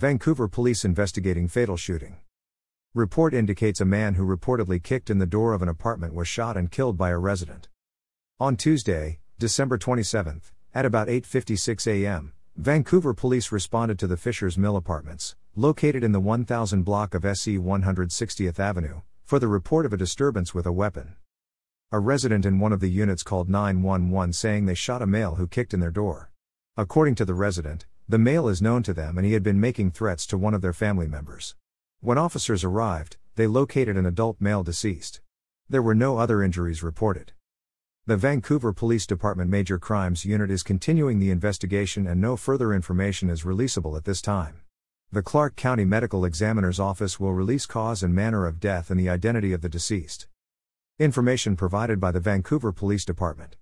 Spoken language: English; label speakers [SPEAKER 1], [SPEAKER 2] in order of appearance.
[SPEAKER 1] Vancouver police investigating fatal shooting. Report indicates a man who reportedly kicked in the door of an apartment was shot and killed by a resident. On Tuesday, December 27, at about 8:56 a.m., Vancouver police responded to the Fishers Mill apartments, located in the 1000 block of SE 160th Avenue, for the report of a disturbance with a weapon. A resident in one of the units called 911 saying they shot a male who kicked in their door. According to the resident, the male is known to them and he had been making threats to one of their family members. When officers arrived, they located an adult male deceased. There were no other injuries reported. The Vancouver Police Department Major Crimes Unit is continuing the investigation and no further information is releasable at this time. The Clark County Medical Examiner's Office will release cause and manner of death and the identity of the deceased. Information provided by the Vancouver Police Department.